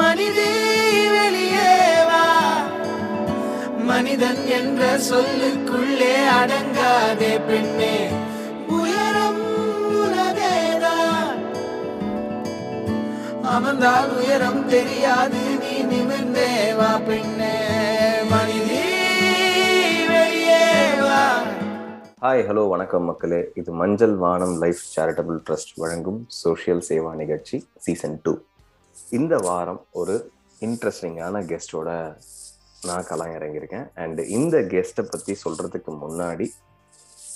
மனிதே வெளியேவா மனிதன் என்ற சொல்லுக்குள்ளே அடங்காதே பெண்ணே. உயரம் உனதேதான் அமர்ந்தால் உயரம் தெரியாது நீ நிமிர்ந்தேவா பெண்ணே. மனிதே வா. ஹாய் ஹலோ வணக்கம் மக்களே. இது Manjal Vaanam life charitable trust வழங்கும் சோஷியல் சேவா நிகழ்ச்சி சீசன் டூ இந்த வாரம் ஒரு இன்ட்ரெஸ்டிங்கான கெஸ்டோட நான் கலாம் இறங்கியிருக்கேன் அண்ட் இந்த கெஸ்ட்டை பற்றி சொல்கிறதுக்கு முன்னாடி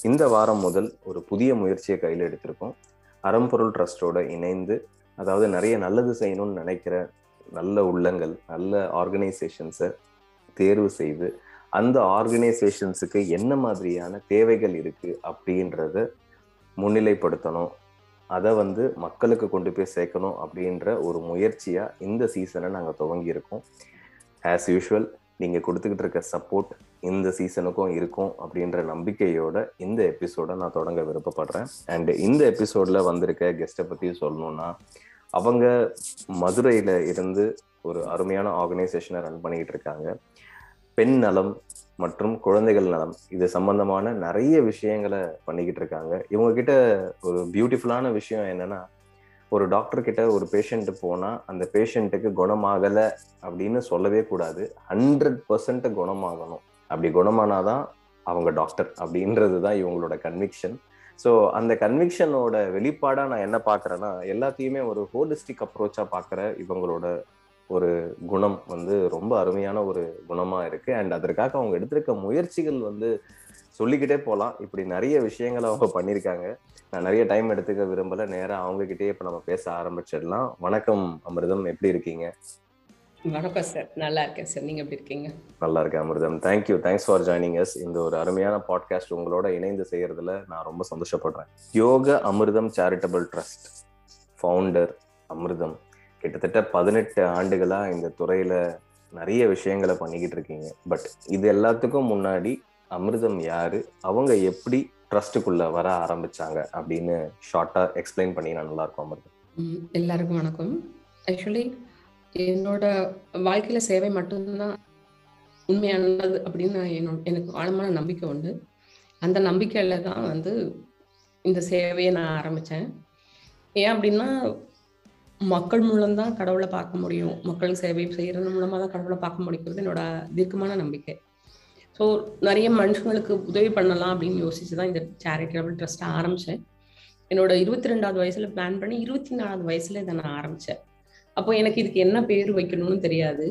இந்த வாரம் முதல் ஒரு புதிய முயற்சியை கையில் எடுத்திருக்கோம். அறம்பொருள் ட்ரஸ்டோட இணைந்து அதாவது நிறைய நல்லது செய்யணும்னு நினைக்கிற நல்ல உள்ளங்கள் நல்ல ஆர்கனைசேஷன்ஸை தேர்வு செய்து அந்த ஆர்கனைசேஷன்ஸுக்கு என்ன மாதிரியான தேவைகள் இருக்கு அப்படின்றத முன்னிலைப்படுத்தணும். அதை வந்து மக்களுக்கு கொண்டு போய் சேர்க்கணும் அப்படின்ற ஒரு முயற்சியாக இந்த சீசனை நாங்கள் துவங்கி இருக்கோம் ஆஸ் யூஷுவல் நீங்கள் கொடுத்துக்கிட்டு இருக்க சப்போர்ட் இந்த சீசனுக்கும் இருக்கும் அப்படின்ற நம்பிக்கையோட இந்த எபிசோடை நான் தொடங்க விருப்பப்படுறேன். அண்ட் இந்த எபிசோடில் வந்திருக்க கெஸ்ட்டை பற்றி சொல்லணும்னா அவங்க மதுரையில் இருந்து ஒரு அருமையான ஆர்கனைசேஷனை ரன் பண்ணிக்கிட்டு இருக்காங்க. பெண் நலம் மற்றும் குழந்தைகள் நலம். இது சம்பந்தமான நிறைய விஷயங்களை பண்ணிக்கிட்டு இருக்காங்க. இவங்க கிட்ட ஒரு பியூட்டிஃபுல்லான விஷயம் என்னன்னா ஒரு டாக்டர் கிட்ட ஒரு பேஷண்ட் போனா அந்த பேஷண்ட்டுக்கு குணமாகல அப்படின்னு சொல்லவே கூடாது. ஹண்ட்ரட் பர்சன்ட் குணமாகணும். அப்படி குணமானாதான் அவங்க டாக்டர் அப்படின்றது தான் இவங்களோட கன்விக்ஷன் ஸோ அந்த கன்விக்ஷனோட வெளிப்பாடாக நான் என்ன பார்க்குறேன்னா எல்லாத்தையுமே ஒரு ஹோலிஸ்டிக் அப்ரோச்சாக பார்க்குற இவங்களோட ஒரு குணம் வந்து ரொம்ப அருமையான ஒரு குணமா இருக்கு. அண்ட் அதற்காக அவங்க எடுத்திருக்க முயற்சிகள் வந்து சொல்லிக்கிட்டே போகலாம் இப்படி நிறைய விஷயங்களை அவங்க பண்ணியிருக்காங்க. நான் நிறைய டைம் எடுத்துக்க விரும்பல. நேரா அவங்க கிட்டே இப்ப நம்ம பேச ஆரம்பிச்சிடலாம். வணக்கம் அமிர்தம். எப்படி இருக்கீங்க? வணக்கம் சார். நல்லா இருக்கேன் சார். நீங்க எப்படி இருக்கீங்க? நல்லா இருக்கேன் Amirtham. Thank you thanks for joining us இந்த ஒரு அருமையான பாட்காஸ்ட் உங்களோட இணைந்து செய்யறதுல நான் ரொம்ப சந்தோஷப்படுறேன். யோக அமிர்தம் சேரிட்டபிள் ட்ரஸ்ட் ஃபவுண்டர் அமிர்தம். கிட்டத்தட்ட பதினெட்டு ஆண்டுகளா இந்த துறையில நிறைய விஷயங்களை பண்ணிக்கிட்டு இருக்கீங்க. பட் இது எல்லாத்துக்கும் முன்னாடி அமிர்தம் யாரு? அவங்க எப்படி ட்ரஸ்ட்டுக்குள்ள வர ஆரம்பிச்சாங்க? அப்படின்னு ஷார்ட்டா எக்ஸ்பிளைன் பண்ணி நான் நல்லா இருக்கும் அமிர்தம். எல்லாருக்கும் வணக்கம். ஆக்சுவலி என்னோட வாழ்க்கையில சேவை மட்டும்தான் உண்மையானது அப்படின்னு நான் என்னோட எனக்கு ஆழமான நம்பிக்கை உண்டு. அந்த நம்பிக்கையில தான் வந்து இந்த சேவையை நான் ஆரம்பிச்சேன். ஏன் அப்படின்னா மக்கள் மூலம்தான் கடவுளை பார்க்க முடியும். மக்கள் சேவை செய்யறது மூலமா தான் கடவுளை பார்க்க முடிக்கிறது என்னோட தீர்க்கமான நம்பிக்கை. ஸோ நிறைய மனுஷங்களுக்கு உதவி பண்ணலாம் அப்படின்னு யோசிச்சு தான் இந்த சேரிட்டபிள் ட்ரஸ்ட்டை ஆரம்பிச்சேன். என்னோட இருபத்தி ரெண்டாவது வயசுல பிளான் பண்ணி இருபத்தி நாலாவது வயசுல இதை நான் ஆரம்பிச்சேன். அப்போ எனக்கு இதுக்கு என்ன பேர் வைக்கணும்னு தெரியாது.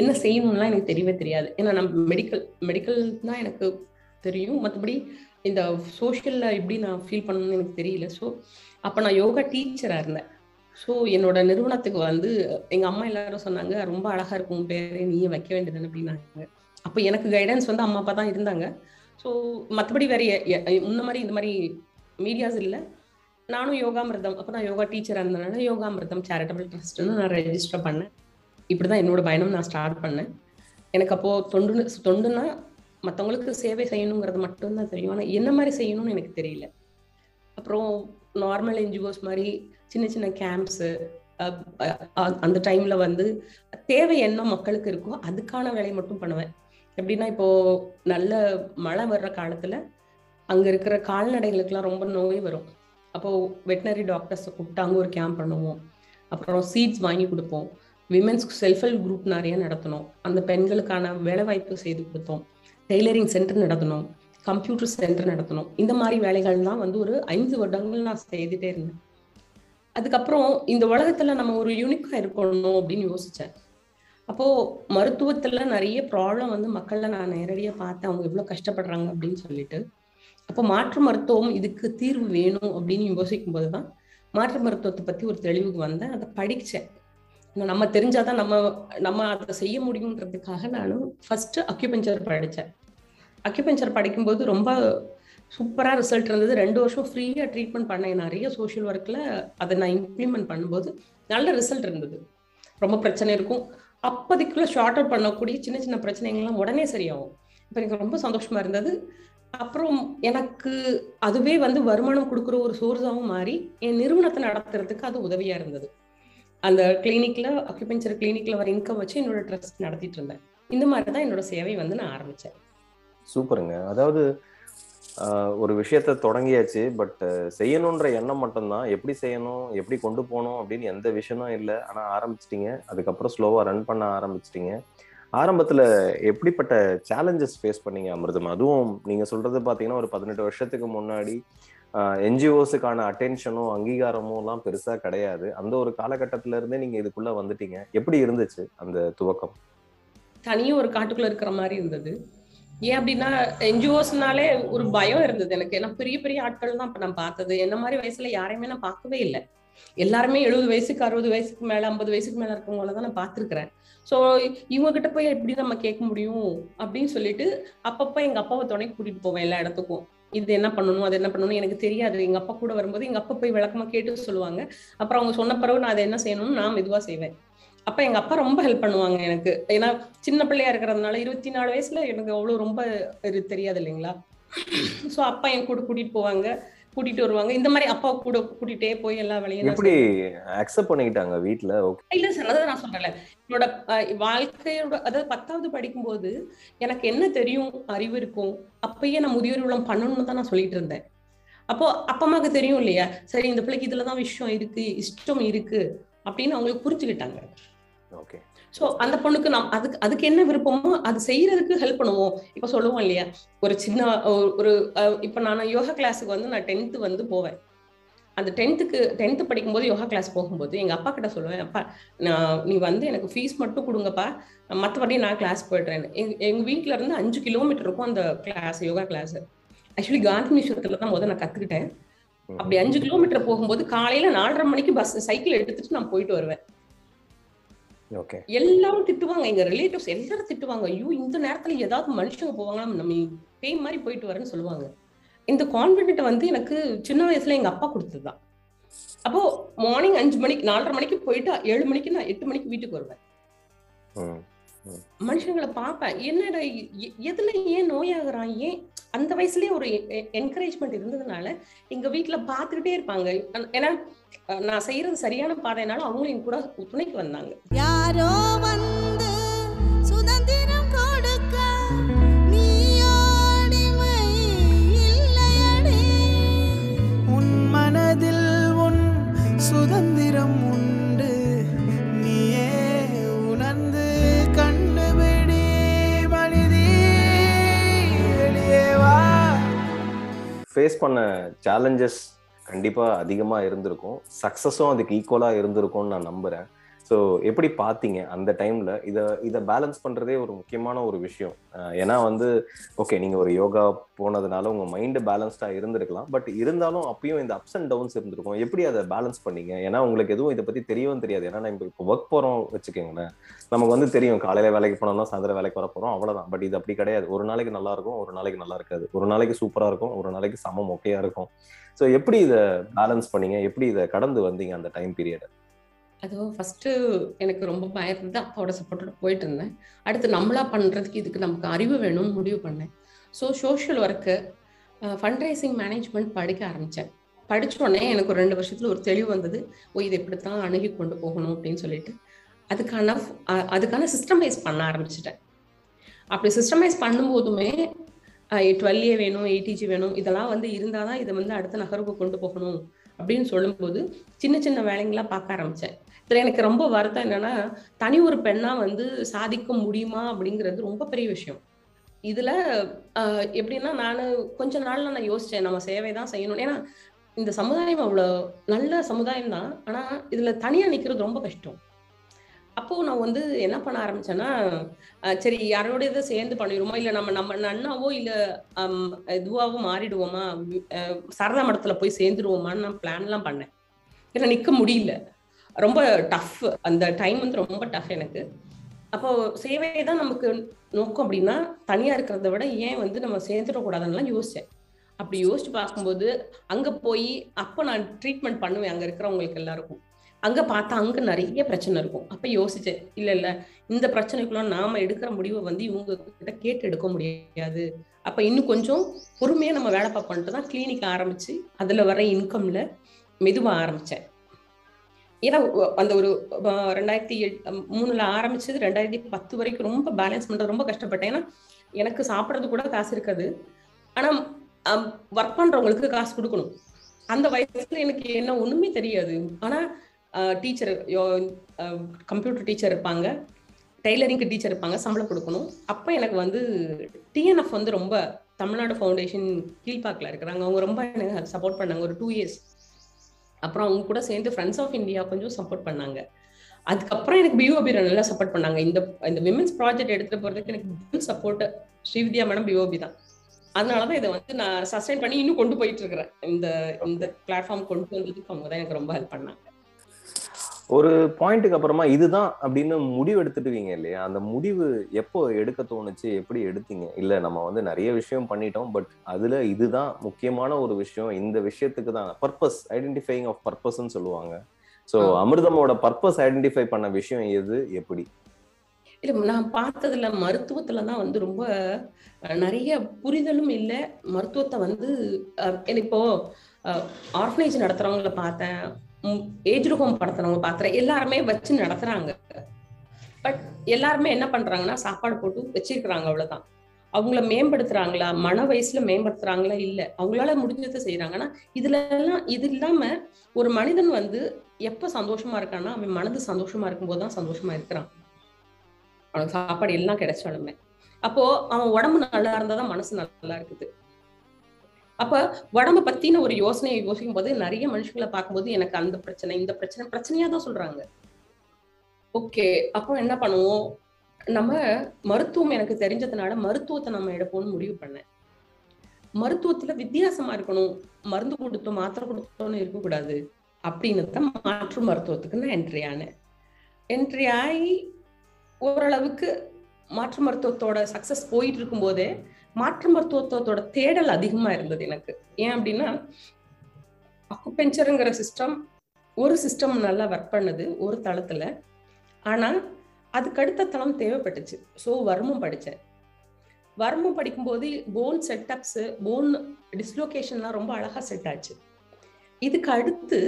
என்ன செய்யணும்லாம் எனக்கு தெரியவே தெரியாது. ஏன்னா நம்ம மெடிக்கல் மெடிக்கல் தான் எனக்கு தெரியும். மற்றபடி இந்த சோஷியலில் எப்படி நான் ஃபீல் பண்ணணும்னு எனக்கு தெரியல. ஸோ அப்போ நான் யோகா டீச்சராக இருந்தேன். ஸோ என்னோட நிறுவனத்துக்கு வந்து எங்க அம்மா எல்லாரும் சொன்னாங்க ரொம்ப அழகா இருக்கும் உன் பேரே நீயே வைக்க வேண்டியது அப்படின்னாங்க. அப்போ எனக்கு கைடன்ஸ் வந்து அம்மா அப்பா தான் இருந்தாங்க. ஸோ மற்றபடி வேற முன்ன மாதிரி இந்த மாதிரி மீடியாஸ் இல்லை. நானும் யோகாமிர்தம் அப்போ நான் யோகா டீச்சராக இருந்தனால யோகாமிர்தம் சேரிட்டபிள் ட்ரஸ்ட்னு நான் ரெஜிஸ்டர் பண்ணேன். இப்படி தான் என்னோட பயணம் நான் ஸ்டார்ட் பண்ணேன். எனக்கு அப்போது தொண்டு தொண்டுன்னா மற்றவங்களுக்கு சேவை செய்யணுங்கிறது மட்டும்தான் தெரியும். ஆனால் என்ன மாதிரி செய்யணும்னு எனக்கு தெரியல. அப்புறம் நார்மல் என்ஜிஓஸ் மாதிரி சின்ன சின்ன கேம்ப்ஸு அந்த டைமில் வந்து தேவை என்ன மக்களுக்கு இருக்கோ அதுக்கான வேலையை மட்டும் பண்ணுவேன். எப்படின்னா இப்போ நல்ல மழை வர்ற காலத்தில் அங்கே இருக்கிற கால்நடைகளுக்கெல்லாம் ரொம்ப நோய் வரும். அப்போ வெட்டினரி டாக்டர்ஸை கூப்பிட்டு அங்கே ஒரு கேம்ப் பண்ணுவோம். அப்புறம் சீட்ஸ் வாங்கி கொடுப்போம். விமென்ஸ்க்கு செல்ஃப் ஹெல்ப் குரூப் நிறைய நடத்தணும். அந்த பெண்களுக்கான வேலைவாய்ப்பு செய்து கொடுத்தோம். டெய்லரிங் சென்டர் நடத்தணும். கம்ப்யூட்டர் சென்டர் நடத்தணும். இந்த மாதிரி வேலைகள்லாம் வந்து ஒரு ஐந்து வருடங்கள் நான் செய்துட்டே இருந்தேன். அதுக்கப்புறம் இந்த உலகத்துல நம்ம ஒரு யூனிக்கா இருக்கணும் அப்படின்னு யோசிச்சேன். அப்போ மருத்துவத்துல நிறைய ப்ராப்ளம் வந்து மக்களை நான் நேரடியா பார்த்தேன். அவங்க எவ்வளவு கஷ்டப்படுறாங்க அப்படின்னு சொல்லிட்டு. அப்போ மாற்று மருத்துவம் இதுக்கு தீர்வு வேணும் அப்படின்னு யோசிக்கும் போதுதான் மாற்று மருத்துவத்தை பத்தி ஒரு தெளிவுக்கு வந்தேன். அதை படிச்சேன். நம்ம தெரிஞ்சாதான் நம்ம நம்ம அதை செய்ய முடியுன்றதுக்காக நானும் ஃபர்ஸ்ட் அக்யூபஞ்சர் படித்தேன் அக்யூபஞ்சர் படிக்கும்போது ரொம்ப சூப்பராக ரிசல்ட் இருந்தது. ரெண்டு வருஷம் ஃப்ரீயாக ட்ரீட்மெண்ட் பண்ணேன் நிறைய சோஷியல் ஒர்க்கில் அதை நான் இம்ப்ளிமெண்ட் பண்ணும்போது நல்ல ரிசல்ட் இருந்தது. ரொம்ப பிரச்சனை இருக்கும். அப்போதைக்குள்ளே ஷார்ட் அவுட் பண்ணக்கூடிய சின்ன சின்ன பிரச்சனைகள்லாம் உடனே சரியாகும். இப்போ எனக்கு ரொம்ப சந்தோஷமாக இருந்தது. அப்புறம் எனக்கு அதுவே வந்து வருமானம் கொடுக்குற ஒரு சோர்ஸாகவும் மாறி என் நிறுவனத்தை நடத்துறதுக்கு அது உதவியாக இருந்தது. அந்த கிளினிக்கில் அக்யூபென்ச்சர் கிளினிக்கில் வர இன்கம் வச்சு என்னோட ட்ரஸ்ட் நடத்திட்டு இருந்தேன். இந்த மாதிரி தான் என்னோட சேவை வந்து நான் ஆரம்பித்தேன் சூப்பருங்க. அதாவது ஒரு விஷயத்த தொடங்கியாச்சு. பட் செய்யணுன்ற எண்ணம் மட்டும்தான். எப்படி செய்யணும்? எப்படி கொண்டு போகணும்? அப்படின்னு எந்த விஷயமும் இல்லை. ஆனால் ஆரம்பிச்சிட்டீங்க. அதுக்கப்புறம் ஸ்லோவாக ரன் பண்ண ஆரம்பிச்சிட்டிங்க. ஆரம்பத்தில் எப்படிப்பட்ட சேலஞ்சஸ் ஃபேஸ் பண்ணீங்க அமிர்தம்? அதுவும் நீங்கள் சொல்கிறது பார்த்தீங்கன்னா ஒரு பதினெட்டு வருஷத்துக்கு முன்னாடி என்ஜிஓஸுக்கான அட்டென்ஷனும் அங்கீகாரமும் எல்லாம் பெருசாக கிடையாது. அந்த ஒரு காலகட்டத்தில இருந்தே நீங்கள் இதுக்குள்ளே வந்துட்டீங்க. எப்படி இருந்துச்சு அந்த துவக்கம்? தனியும் ஒரு காட்டுக்குள்ளே இருக்கிற மாதிரி இருந்தது. ஏன் அப்படின்னா என்ஜிஓஸ்னாலே ஒரு பயம் இருந்தது எனக்கு. ஏன்னா பெரிய பெரிய ஆட்கள் தான் அப்ப நான் பார்த்தது. என்ன மாதிரி வயசுல யாரையுமே நான் பார்க்கவே இல்லை. எல்லாருமே எழுபது வயசுக்கு அறுபது வயசுக்கு மேல ஐம்பது வயசுக்கு மேல இருக்கவங்கள தான் நான் பார்த்துருக்கிறேன். ஸோ இவங்க கிட்ட போய் எப்படி நம்ம கேட்க முடியும்? அப்படின்னு சொல்லிட்டு அப்பப்ப எங்க அப்பாவை துணைக்கு கூட்டிட்டு போவேன் எல்லா இடத்துக்கும். இது என்ன பண்ணணும் அது என்ன பண்ணணும் எனக்கு தெரியாது. எங்க அப்பா கூட வரும்போது எங்க அப்பா போய் விளக்கமா கேட்டு சொல்லுவாங்க. அப்புறம் அவங்க சொன்ன பிறகு நான் அதை என்ன செய்யணும்னு நான் மெதுவா செய்வேன். அப்ப எங்க அப்பா ரொம்ப ஹெல்ப் பண்ணுவாங்க எனக்கு. ஏன்னா சின்ன பிள்ளையா இருக்கிறதுனால இருபத்தி நாலு வயசுல எனக்கு அவ்வளவு ரொம்ப தெரியாது இல்லைங்களா? சோ அப்பா என் கூட கூட்டிட்டு போவாங்க கூட்டிட்டு வருவாங்க. இந்த மாதிரி அப்பா கூட கூட்டிட்டே போய் எல்லா வேலையும் எப்படி அக்செப்ட் பண்ணிக்கிட்டாங்க வீட்ல? ஓகே இல்ல சார் அதான் நான் சொல்றேன் என்னோட வாழ்க்கையோட அதாவது பத்தாவது படிக்கும்போது எனக்கு என்ன தெரியும் அறிவு இருக்கும் அப்பயே நான் முதியோர் இல்லம் பண்ணணும்னு தான் நான் சொல்லிட்டு இருந்தேன். அப்போ அப்பா அம்மாவுக்கு தெரியும் இல்லையா? சரி இந்த பிள்ளைக்கு இதுலதான் விஷயம் இருக்கு இஷ்டம் இருக்கு அப்படின்னு அவங்களுக்கு புரிஞ்சுக்கிட்டாங்க. ஓகே சோ அந்த பொண்ணுக்கு நாம் அதுக்கு அதுக்கு என்ன விருப்பமோ அது செய்யறதுக்கு ஹெல்ப் பண்ணுவோம். இப்ப சொல்லுவோம் இல்லையா? ஒரு சின்ன ஒரு- இப்ப நான் யோகா கிளாஸுக்கு வந்து நான் டென்த்து வந்து போவேன். அந்த டென்த்துக்கு டென்த்து படிக்கும்போது யோகா கிளாஸ் போகும்போது எங்க அப்பா கிட்ட சொல்லுவேன் அப்பா நான் நீ வந்து எனக்கு ஃபீஸ் மட்டும் கொடுங்கப்பா. மற்றபடி நான் கிளாஸ் போயிடுறேன். எங்க எங்க வீட்ல இருந்து அஞ்சு கிலோமீட்டர் இருக்கும் அந்த class yoga class actually Gandhi மிஷத்துல தான் முதல்ல நான் கத்துக்கிட்டேன். அப்படி அஞ்சு கிலோமீட்டர் போகும்போது காலையில நாலரை மணிக்கு பஸ் சைக்கிள் எடுத்துட்டு நான் போயிட்டு வருவேன். எல்லாரும் திட்டுவாங்க. எங்க ரிலேட்டிவ்ஸ் எல்லாரும் திட்டுவாங்க. ஐயோ இந்த நேரத்துல ஏதாவது மனுஷங்க போவாங்க நம்ம பேய் மாதிரி போயிட்டு வரேன்னு சொல்லுவாங்க. இந்த கான்பிடென்ட் வந்து எனக்கு சின்ன வயசுல எங்க அப்பா கொடுத்ததுதான். அப்போ மார்னிங் அஞ்சு மணிக்கு நாலரை மணிக்கு போயிட்டு ஏழு மணிக்கு நான் எட்டு மணிக்கு வீட்டுக்கு வருவேன். மனுஷங்களை பார்ப்பேன். என்னடா எதுல ஏன் நோயாகிறான்? ஏன்? அந்த வயசுலயே ஒரு என்கரேஜ்மெண்ட் இருந்ததுனால எங்க வீட்ல பார்த்துக்கிட்டே இருப்பாங்க. ஏன்னா நான் செய்யறது சரியான பாதைனால அவங்களும் என் கூட துணைக்கு வந்தாங்க. யாரோ வந்து சுதந்திரம் கொடுக்க உன் மனதில் உன் சுதந்திரம் உண்டு. நீயே உணர்ந்து கண்டுபிடி மனிதி வெளியே வா. ஃபேஸ் பண்ண சேலஞ்சஸ் கண்டிப்பாக அதிகமாக இருந்திருக்கும். சக்ஸஸும் அதுக்கு ஈக்குவலாக இருந்திருக்கும்னு நான் நம்புகிறேன் ஸோ எப்படி பார்த்தீங்க அந்த டைம்ல? இதை இதை பேலன்ஸ் பண்றதே ஒரு முக்கியமான ஒரு விஷயம். ஏன்னா வந்து ஓகே நீங்க ஒரு யோகா போனதுனால உங்க மைண்டு பேலன்ஸ்டா இருந்திருக்கலாம். பட் இருந்தாலும் அப்பயும் இந்த அப்ஸ் அண்ட் டவுன்ஸ் இருந்திருக்கும். எப்படி அதை பேலன்ஸ் பண்ணீங்க? ஏன்னா உங்களுக்கு எதுவும் இதை பத்தி தெரியவும் தெரியாது. ஏன்னா நம்ம இப்போ ஒர்க் போறோம் வச்சுக்கோங்களேன். நமக்கு வந்து தெரியும் காலையில வேலைக்கு போனோம்னா சாயந்தரம் வேலைக்கு வர போறோம் அவ்வளவுதான். பட் இது அப்படி கிடையாது. ஒரு நாளைக்கு நல்லா இருக்கும் ஒரு நாளைக்கு நல்லா இருக்காது. ஒரு நாளைக்கு சூப்பரா இருக்கும் ஒரு நாளைக்கு சமம் ஓகேயா இருக்கும். ஸோ எப்படி இதை பேலன்ஸ் பண்ணீங்க? எப்படி இதை கடந்து வந்தீங்க அந்த டைம் பீரியட் அதுவும் ஃபஸ்ட்டு எனக்கு ரொம்ப பயம் இருந்தது. அப்பாவோட சப்போர்ட்டோட போயிட்டு இருந்தேன். அடுத்து நம்மளா பண்ணுறதுக்கு இதுக்கு நமக்கு அறிவு வேணும்னு முடிவு பண்ணேன். So social work fund raising management படிக்க ஆரம்பித்தேன் படித்த உடனே எனக்கு ஒரு ரெண்டு வருஷத்தில் ஒரு தெளிவு வந்தது. ஓ இது இப்படித்தான் அணுகி கொண்டு போகணும் அப்படின்னு சொல்லிட்டு. அதுக்கான அதுக்கான சிஸ்டமைஸ் பண்ண ஆரம்பிச்சிட்டேன். அப்படி சிஸ்டமைஸ் பண்ணும்போதுமே டுவெல் ஏ வேணும் எயிட்டிஜி வேணும் இதெல்லாம் வந்து இருந்தால் தான் இதை வந்து அடுத்த நகர்வுக்கு கொண்டு போகணும் அப்படின்னு சொல்லும்போது சின்ன சின்ன வேலைங்களா பார்க்க ஆரம்பித்தேன் இதுல எனக்கு ரொம்ப வருத்தம் என்னன்னா தனி ஒரு பெண்ணா வந்து சாதிக்க முடியுமா அப்படிங்கிறது ரொம்ப பெரிய விஷயம். இதுல ஆஹ், எப்படின்னா நான் கொஞ்ச நாள்ல நான் யோசிச்சேன் நம்ம சேவை தான் செய்யணும். ஏன்னா இந்த சமுதாயம் அவ்வளவு நல்ல சமுதாயம் தான். ஆனா இதுல தனியா நிக்கிறது ரொம்ப கஷ்டம். அப்போ நான் வந்து என்ன பண்ண ஆரம்பிச்சேன்னா சரி யாரோட இதை சேர்ந்து பண்ணிடுவோமா? இல்ல நம்ம நம்ம நன்னாவோ இல்ல இதுவாகவோ இதுவாவோ மாறிடுவோமா? சரதா மடத்துல போய் சேர்ந்துடுவோமான்னு நான் பிளான்லாம் பண்ணேன். ஏன்னா நிக்க முடியல. ரொம்ப டஃப் அந்த டைம் வந்து ரொம்ப டஃப் எனக்கு. அப்போ சேவை தான் நமக்கு நோக்கம் அப்படின்னா தனியா இருக்கிறத விட ஏன் வந்து நம்ம சேர்ந்துடக்கூடாதுன்னு யோசிச்சேன். அப்படி யோசிச்சு பார்க்கும்போது அங்க போய் அப்போ நான் ட்ரீட்மெண்ட் பண்ணுவேன் அங்க இருக்கிறவங்களுக்கு எல்லாருக்கும். அங்க பார்த்தா அங்க நிறைய பிரச்சனை இருக்கும். அப்ப யோசிச்சேன் இல்ல இல்ல இந்த பிரச்சனைக்குள்ள நாம எடுக்கிற முடிவை வந்து இவங்க கிட்ட கேட்டு எடுக்க முடியாது. அப்ப இன்னும் கொஞ்சம் பொறுமையா நம்ம வேலை பார்ப்போன்ட்டு தான் கிளினிக் ஆரம்பிச்சு அதுல வர இன்கம்ல மெதுவா ஆரம்பிச்சேன். ஏன்னா அந்த ஒரு ரெண்டாயிரத்தி எட்- மூணுல ஆரம்பிச்சது ரெண்டாயிரத்தி பத்து வரைக்கும் ரொம்ப பேலன்ஸ் பண்றது ரொம்ப கஷ்டப்பட்டேன். ஏன்னா எனக்கு சாப்பிட்றது கூட காசு இருக்காது. ஆனா ஒர்க் பண்றவங்களுக்கு காசு கொடுக்கணும். அந்த வயசுல எனக்கு என்ன ஒண்ணுமே தெரியாது. ஆனா டீச்சர் கம்ப்யூட்டர் டீச்சர் இருப்பாங்க. டெய்லரிங்க்கு டீச்சர் இருப்பாங்க. சம்பளம் கொடுக்கணும். அப்போ எனக்கு வந்து டிஎன்எஃப் வந்து ரொம்ப தமிழ்நாடு ஃபவுண்டேஷன் கீழ்பாக்கில் இருக்கிறாங்க. அவங்க ரொம்ப எனக்கு சப்போர்ட் பண்ணாங்க. ஒரு டூ இயர்ஸ் அப்புறம் அவங்க கூட சேர்ந்து ஃப்ரெண்ட்ஸ் ஆஃப் இந்தியா கொஞ்சம் சப்போர்ட் பண்ணாங்க. அதுக்கப்புறம் எனக்கு பிஓபி நல்லா சப்போர்ட் பண்ணாங்க. இந்த இந்த விமென்ஸ் ப்ராஜெக்ட் எடுத்துட்டு போறதுக்கு எனக்கு சப்போர்ட் ஸ்ரீவித்யா மேடம் பிஓபி தான் அதனால தான். இதை வந்து நான் சஸ்டைன் பண்ணி இன்னும் கொண்டு போயிட்டு இருக்கிறேன். இந்த இந்த பிளாட்ஃபார்ம் கொண்டு வந்ததுக்கு அவங்க தான் எனக்கு ரொம்ப ஹெல்ப் பண்ணாங்க. ஒரு பாயிண்ட்டுக்கு அப்புறமா இதுதான் அப்படின்னு முடிவு எடுத்துட்டுவீங்க இல்லையா? அந்த முடிவு எப்போ எடுக்க தோணுச்சு? எப்படி எடுத்தீங்க? இல்ல நம்ம வந்து நிறைய விஷயம் பண்ணிட்டோம் பட் அதுல இதுதான் முக்கியமான ஒரு விஷயம். இந்த விஷயத்துக்கு தான் பர்பஸ் ஐடென்டிஃபைங் ஆஃப் பர்பஸ்ன்னு சொல்லுவாங்க. ஸோ. அமிர்தமோட பர்பஸ் ஐடென்டிஃபை பண்ண விஷயம் எது? எப்படி? இல்ல நான் பார்த்ததுல மருத்துவத்துல தான் வந்து ரொம்ப நிறைய புரிதலும் இல்லை. மருத்துவத்தை வந்து இப்போ ஆர்ஃபனேஜ் நடத்துறவங்கள பார்த்தேன். ஏஜ் ஹோம் நடத்துறவங்க பாத்திரம் எல்லாருமே வச்சு நடத்துறாங்க. பட் எல்லாருமே என்ன பண்றாங்கன்னா சாப்பாடு போட்டு வச்சிருக்கிறாங்க அவ்வளவுதான். அவங்கள மேம்படுத்துறாங்களா? மன வயசுல மேம்படுத்துறாங்களா? இல்ல. அவங்களால முடிஞ்சதை செய்யறாங்க ஆனா இதுல எல்லாம் இது இல்லாம ஒரு மனிதன் வந்து எப்ப சந்தோஷமா இருக்கான்னா அவன் மனது சந்தோஷமா இருக்கும்போது தான் சந்தோஷமா இருக்கிறான். அவனுக்கு சாப்பாடு எல்லாம் கிடைச்சாலுமே. அப்போ அவன் உடம்பு நல்லா இருந்தாதான் மனசு நல்லா இருக்குது. அப்ப உடம்ப பத்தின ஒரு யோசனையை யோசிக்கும் போது நிறைய மனுஷங்களை பார்க்கும்போது எனக்கு அந்த பிரச்சனை இந்த பிரச்சனை பிரச்சனையா தான் சொல்றாங்க. ஓகே அப்போ என்ன பண்ணுவோம்? நம்ம மருத்துவம் எனக்கு தெரிஞ்சதுனால மருத்துவத்தை நம்ம எடுப்போம்னு முடிவு பண்ணேன். மருத்துவத்துல வித்தியாசமா இருக்கணும். மருந்து கொடுத்தோம் மாத்திரை கொடுத்தோம்னு இருக்கக்கூடாது. அப்படின்னு தான் மாற்று மருத்துவத்துக்கு நான் என்ட்ரி ஆனேன். என்ட்ரி ஆகி ஓரளவுக்கு மாற்று மருத்துவத்தோட சக்சஸ் போயிட்டு இருக்கும்போதே மாற்று மருத்துவத்தோட தேடல் அதிகமா இருந்தது எனக்கு. ஏன் அப்படின்னா அக்குபெஞ்சருங்கிற சிஸ்டம் ஒரு சிஸ்டம் நல்லா ஒர்க் பண்ணுது ஒரு தளத்துல. ஆனா அதுக்கு அடுத்த தளம் தேவைப்பட்டுச்சு. ஸோ வர்மம் படித்தேன். வர்மம் படிக்கும்போது போன் செட்டப்ஸ் போன் டிஸ்லோகேஷன்லாம் ரொம்ப அழகா செட் ஆச்சு. இதுக்கு அடுத்து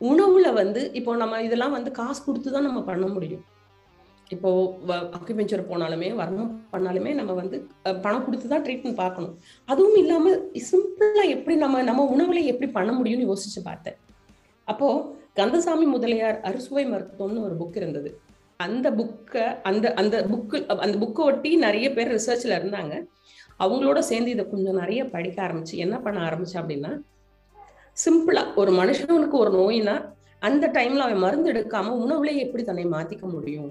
உணவுல வந்து இப்போ நம்ம இதெல்லாம் வந்து காசு கொடுத்து தான் நம்ம பண்ண முடியும். இப்போ அக்யூபெஞ்சர் போனாலுமே வர்ணம் பண்ணாலுமே நம்ம வந்து பணம் கொடுத்து தான் ட்ரீட்மெண்ட் பார்க்கணும். அதுவும் இல்லாம சிம்பிளா எப்படி நம்ம நம்ம உணவுல எப்படி பண்ண முடியும்னு யோசிச்சு பார்த்தேன். அப்போ கந்தசாமி முதலியார் அறுசுவை மருத்துவம்னு ஒரு புக் இருந்தது. அந்த புக்கை அந்த அந்த புக்கு அந்த புக்கை ஒட்டி நிறைய பேர் ரிசர்ச்ல இருந்தாங்க. அவங்களோட சேர்ந்து இதை கொஞ்சம் நிறைய படிக்க ஆரம்பிச்சு என்ன பண்ண ஆரம்பிச்சு அப்படின்னா சிம்பிளா ஒரு மனுஷனுக்கு ஒரு நோயினா அந்த டைம்ல அவன் மருந்து எடுக்காம உணவுலேயே எப்படி தன்னை மாத்திக்க முடியும்?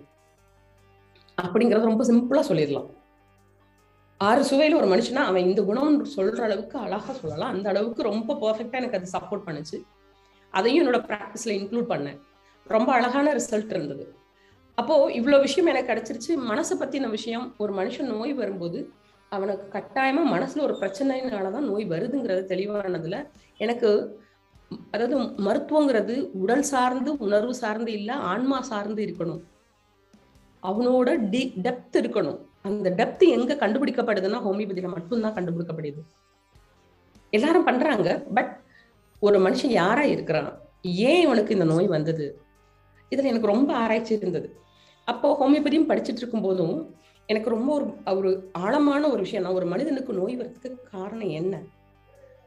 அப்படிங்கறத ரொம்ப சிம்பிளா சொல்லிடலாம். ஆறு சுவையில ஒரு மனுஷனா அவன் இந்த குணம் சொல்ற அளவுக்கு அழகா சொல்லலாம். அந்த அளவுக்கு ரொம்ப பர்ஃபெக்டா எனக்கு அது சப்போர்ட் பண்ணுச்சு. அதையும் என்னோட ப்ராக்டிஸ்ல இன்க்ளூட் பண்ணேன். ரொம்ப அழகான ரிசல்ட் இருந்தது. அப்போ இவ்வளவு விஷயம் எனக்கு கிடைச்சிருச்சு. மனசை பத்தின விஷயம் ஒரு மனுஷன் நோய் வரும்போது அவனுக்கு கட்டாயமா மனசுல ஒரு பிரச்சனைனாலதான் நோய் வருதுங்கிறது தெளிவானதுல எனக்கு அதாவது மருத்துவங்கிறது உடல் சார்ந்து உணர்வு சார்ந்து இல்ல ஆன்மா சார்ந்து இருக்கணும். அவனோட டி டெப்த் இருக்கணும். அந்த டெப்த் எங்க கண்டுபிடிக்கப்படுதுன்னா ஹோமியோபதியில மட்டும்தான் கண்டுபிடிக்கப்படுது. எல்லாரும் பண்றாங்க பட் ஒரு மனுஷன் யாரா இருக்கிறான்? ஏன் இவனுக்கு இந்த நோய் வந்தது? இதுல எனக்கு ரொம்ப ஆராய்ச்சி இருந்தது. அப்போ ஹோமியோபதியும் படிச்சுட்டு இருக்கும் போதும் எனக்கு ரொம்ப ஒரு ஒரு ஆழமான ஒரு விஷயம் நான் ஒரு மனிதனுக்கு நோய் வர்றதுக்கு காரணம் என்ன?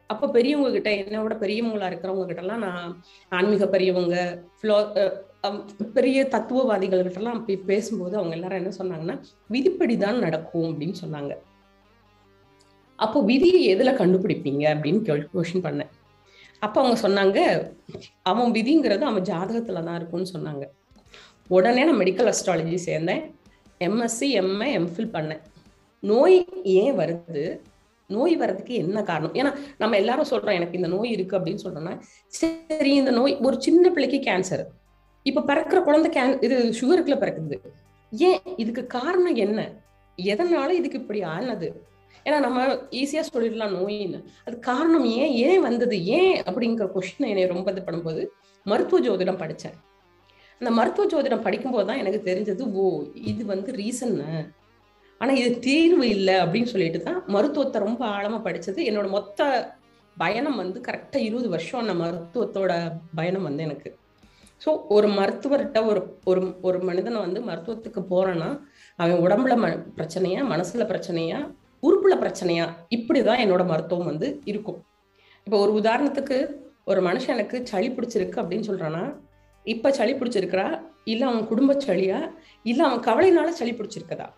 அப்போ பெரியவங்க கிட்ட என்னோட பெரியவங்களா இருக்கிறவங்க கிட்ட எல்லாம் நான் ஆன்மீக பெரியவங்க பெரிய தத்துவவாதிகள் போய் பேசும்போது அவங்க எல்லாரும் என்ன சொன்னாங்கன்னா விதிப்படிதான் நடக்கும் அப்படின்னு சொன்னாங்க. அப்போ விதியை எதுல கண்டுபிடிப்பீங்க அப்படின்னு கொஷின் பண்ணேன். அப்ப அவங்க சொன்னாங்க அவன் விதிங்கிறது அவன் ஜாதகத்துல தான் இருக்கும்னு சொன்னாங்க. உடனே நான் மெடிக்கல் அஸ்ட்ராலஜி சேர்ந்தேன். எம்எஸ்சி எம்ஏ எம்ஃபில் பண்ணேன். நோய் ஏன் வருது? நோய் வர்றதுக்கு என்ன காரணம்? ஏன்னா நம்ம எல்லாரும் சொல்றோம் எனக்கு இந்த நோய் இருக்கு அப்படின்னு சொல்றோம்னா சரி இந்த நோய் ஒரு சின்ன பிள்ளைக்கு கேன்சர் இப்ப பிறக்கிற குழந்தை கேன் இது சுகருக்குள்ள பிறக்குது. ஏன்? இதுக்கு காரணம் என்ன? எதனால இதுக்கு இப்படி ஆனது? ஏன்னா நம்ம ஈஸியா சொல்லிடலாம் நோயின்னு. அது காரணம் ஏன்? ஏன் வந்தது? ஏன்? அப்படிங்கிற கொஸ்டின் என்னை ரொம்ப இது பண்ணும்போது மருத்துவ ஜோதிடம் படித்தேன் அந்த மருத்துவ ஜோதிடம் படிக்கும்போது தான் எனக்கு தெரிஞ்சது ஓ இது வந்து ரீசன்னு ஆனா இது தீர்வு இல்லை அப்படின்னு சொல்லிட்டு தான் மருத்துவத்தை ரொம்ப ஆழமா படிச்சது. என்னோட மொத்த பயணம் வந்து கரெக்டா இருபது வருஷம் அந்த மருத்துவத்தோட பயணம் வந்து எனக்கு. ஸோ ஒரு மருத்துவர்கிட்ட ஒரு ஒரு ஒரு மனிதனை வந்து மருத்துவத்துக்கு போறேன்னா அவன் உடம்புல ம பிரச்சனையா மனசுல பிரச்சனையா உறுப்புல பிரச்சனையா இப்படிதான் என்னோட மருத்துவம் வந்து இருக்கும். இப்போ ஒரு உதாரணத்துக்கு ஒரு மனுஷனுக்கு சளி பிடிச்சிருக்கு அப்படின்னு சொல்றான்னா இப்ப சளி பிடிச்சிருக்கிறா இல்ல அவன் குடும்ப சளியா இல்ல அவன் கவலைனால சளி பிடிச்சிருக்கதா?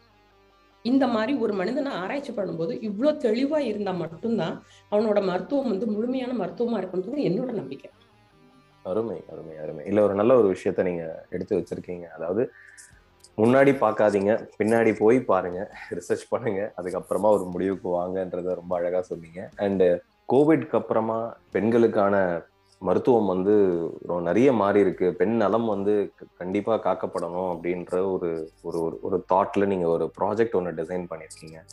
இந்த மாதிரி ஒரு மனிதனை ஆராய்ச்சி பண்ணும்போது இவ்வளோ தெளிவா இருந்தா மட்டும்தான் அவனோட மருத்துவம் வந்து முழுமையான மருத்துவமா இருக்குன்றது என்னோட நம்பிக்கை. அருமை அருமை அருமை. இல்ல ஒரு நல்ல ஒரு விஷயத்த நீங்க எடுத்து வச்சிருக்கீங்க. அதாவது முன்னாடி பார்க்காதீங்க பின்னாடி போய் பாருங்க ரிசர்ச் பண்ணுங்க அதுக்கப்புறமா ஒரு முடிவுக்கு வாங்கன்றத ரொம்ப அழகா சொன்னீங்க. அண்டு கோவிட்க்கு அப்புறமா பெண்களுக்கான மருத்துவம் வந்து நிறைய மாறி இருக்கு. பெண் நலம் வந்து க- கண்டிப்பா காக்கப்படணும் அப்படின்ற ஒரு ஒரு ஒரு- ஒரு தாட்ல நீங்க ஒரு ப்ராஜெக்ட் ஒன்று டிசைன் பண்ணியிருக்கீங்க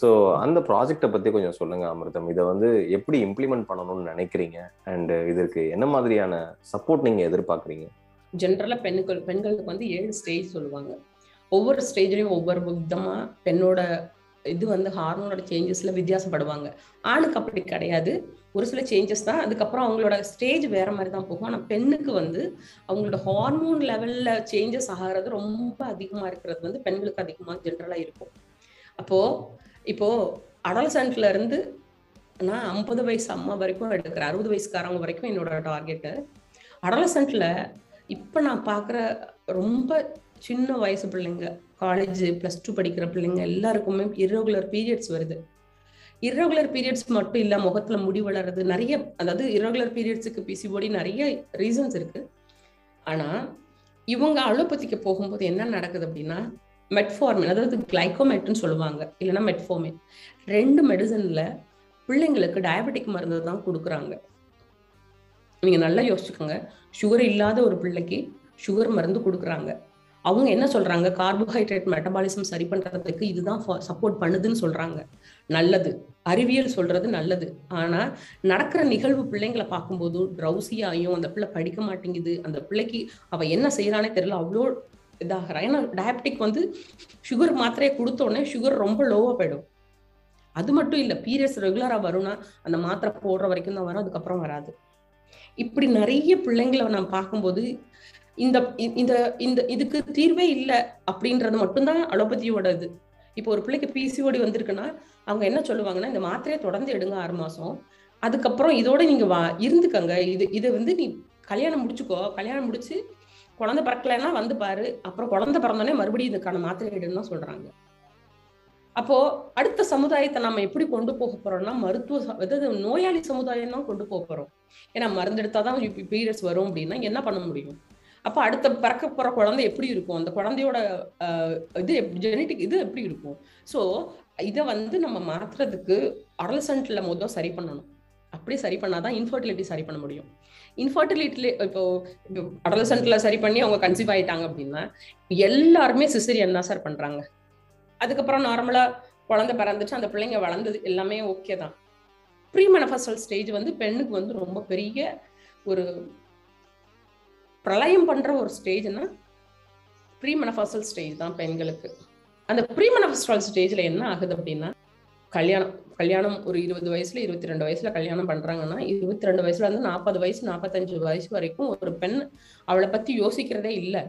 ஸோ அந்த ப்ராஜெக்டை பற்றி கொஞ்சம் சொல்லுங்கள் அமிர்தம். இதை வந்து எப்படி இம்ப்ளிமெண்ட் பண்ணணும்னு நினைக்கிறீங்க? அண்ட் இதற்கு என்ன மாதிரியான சப்போர்ட் நீங்கள் எதிர்பார்க்குறீங்க? ஜென்ரலாக பெண்கள் பெண்களுக்கு வந்து ஏழு ஸ்டேஜ் சொல்லுவாங்க. ஒவ்வொரு ஸ்டேஜ்லையும் ஒவ்வொரு விதமாக பெண்ணோட இது வந்து ஹார்மோனோட சேஞ்சஸ்ல வித்தியாசப்படுவாங்க. ஆணுக்கு அப்படி கிடையாது. ஒரு சில சேஞ்சஸ் தான். அதுக்கப்புறம் அவங்களோட ஸ்டேஜ் வேற மாதிரி தான் போகும். ஆனால் பெண்ணுக்கு வந்து அவங்களோட ஹார்மோன் லெவல்ல சேஞ்சஸ் ஆகிறது ரொம்ப அதிகமா இருக்கிறது வந்து பெண்களுக்கு அதிகமாக ஜென்ரலா இருக்கும். அப்போ இப்போது அடலசன்ட்லேருந்து நான் ஐம்பது வயசு அம்மா வரைக்கும் எடுக்கிறேன் அறுபது வயசுக்காரங்க வரைக்கும் என்னோட டார்கெட்டு அடலசன்ட்டில் இப்போ நான் பார்க்குற ரொம்ப சின்ன வயசு பிள்ளைங்க காலேஜ் ப்ளஸ் டூ படிக்கிற பிள்ளைங்க எல்லாருக்குமே இரகுலர் பீரியட்ஸ் வருது. இரகுலர் பீரியட்ஸ் மட்டும் இல்லை முகத்தில் முடி வளருது நிறைய அதாவது இரகுலர் பீரியட்ஸுக்கு பிசிஓடி நிறைய ரீசன்ஸ் இருக்குது ஆனால் இவங்க அலோபதிக்கு போகும்போது என்ன நடக்குது அப்படின்னா மெட்ஃபார்மின் அதாவது கிளைகோமேட்னு சொல்லுவாங்க. இல்லைன்னா மெட்ஃபார்மின் ரெண்டு மெடிசனில் பிள்ளைங்களுக்கு டயபெட்டிக் மருந்து தான் கொடுக்குறாங்க. நீங்கள் நல்லா யோசிச்சுக்கோங்க. சுகர் இல்லாத ஒரு பிள்ளைக்கு சுகர் மருந்து கொடுக்குறாங்க. அவங்க என்ன சொல்றாங்க? கார்போஹைட்ரேட் மெட்டபாலிசம் சரி பண்றதுக்கு இதுதான் சப்போர்ட் பண்ணுதுன்னு சொல்றாங்க. நல்லது. அறிவியல் சொல்றது நல்லது. ஆனா நடக்கிற நிகழ்வு பிள்ளைங்களை பார்க்கும்போது ட்ரௌசியாயும் அந்த பிள்ளை படிக்க மாட்டேங்குது அந்த பிள்ளைக்கு அவ என்ன செய்யறானே தெரியல அவ்வளோ இதாகிறான் ஏன்னா டயபெட்டிக் வந்து சுகர் மாத்திரையை கொடுத்தோடனே சுகர் ரொம்ப லோவாக போயிடும். அது மட்டும் இல்லை பீரியட்ஸ் ரெகுலராக வரும்னா அந்த மாத்திரை போடுற வரைக்கும் தான் வரும் அதுக்கப்புறம் வராது. இப்படி நிறைய பிள்ளைங்களை நான் பார்க்கும்போது இந்த இந்த இந்த இதுக்கு தீர்வே இல்லை அப்படின்றது மட்டும்தான் அலோபதியோட இது. இப்போ ஒரு பிள்ளைக்கு பிசிஓடி வந்திருக்குன்னா அவங்க என்ன சொல்லுவாங்கன்னா இந்த மாத்திரையை தொடர்ந்து எடுங்க ஆறு மாசம். அதுக்கப்புறம் இதோட நீங்க வா இருந்துக்கங்க. இது இதை வந்து நீ கல்யாணம் முடிச்சுக்கோ. கல்யாணம் முடிச்சு குழந்தை பிறக்கலைன்னா வந்து பாரு அப்புறம் குழந்தை பிறந்தோடனே மறுபடியும் இதுக்கான மாத்திரை சொல்றாங்க. அப்போ அடுத்த சமுதாயத்தை நம்ம எப்படி கொண்டு போக போறோம்னா மருத்துவ அதாவது நோயாளி சமுதாயம் தான் கொண்டு போக போறோம். ஏன்னா மருந்து எடுத்தாதான் பீரியட்ஸ் வரும் அப்படின்னா என்ன பண்ண முடியும்? அப்போ அடுத்த பிறக்க போற குழந்தை எப்படி இருக்கும்? அந்த குழந்தையோட இது ஜெனட்டிக் இது எப்படி இருக்கும்? ஸோ இதை வந்து நம்ம மாத்துறதுக்கு அடல்சன்ட்ல முதல் சரி பண்ணணும். அப்படி சரி பண்ணாதான் இன்ஃபர்டிலிட்டி சரி பண்ண முடியும். இன்ஃபர்டிலிட்டி இப்போ அடலசன்ட்ல சரி பண்ணி அவங்க கன்சீவ் ஆயிட்டாங்க அப்படின்னா எல்லாருமே சிசரியன் தான் சார் பண்றாங்க. அதுக்கப்புறம் நார்மலா குழந்தை பிறந்துச்சு அந்த பிள்ளைங்க வளர்ந்தது எல்லாமே ஓகே தான். ப்ரீ மெனஃபஸ்டல் ஸ்டேஜ் வந்து பெண்ணுக்கு வந்து ரொம்ப பெரிய ஒரு பிரளயம் பண்ற ஒரு ஸ்டேஜ்னா ப்ரீ மெனஃபஸ்டல் ஸ்டேஜ் தான் பெண்களுக்கு. அந்த ப்ரீ மெனஃபஸ்டல் ஸ்டேஜ்ல என்ன ஆகுது அப்படின்னா கல்யாணம் கல்யாணம் ஒரு இருபது வயசுல இருபத்தி ரெண்டு வயசுல கல்யாணம் பண்றாங்கன்னா இருபத்தி ரெண்டு வயசுல இருந்து நாற்பது வயசு நாற்பத்தஞ்சு வயசு வரைக்கும் ஒரு பெண் அவளை பத்தி யோசிக்கிறதே இல்லை.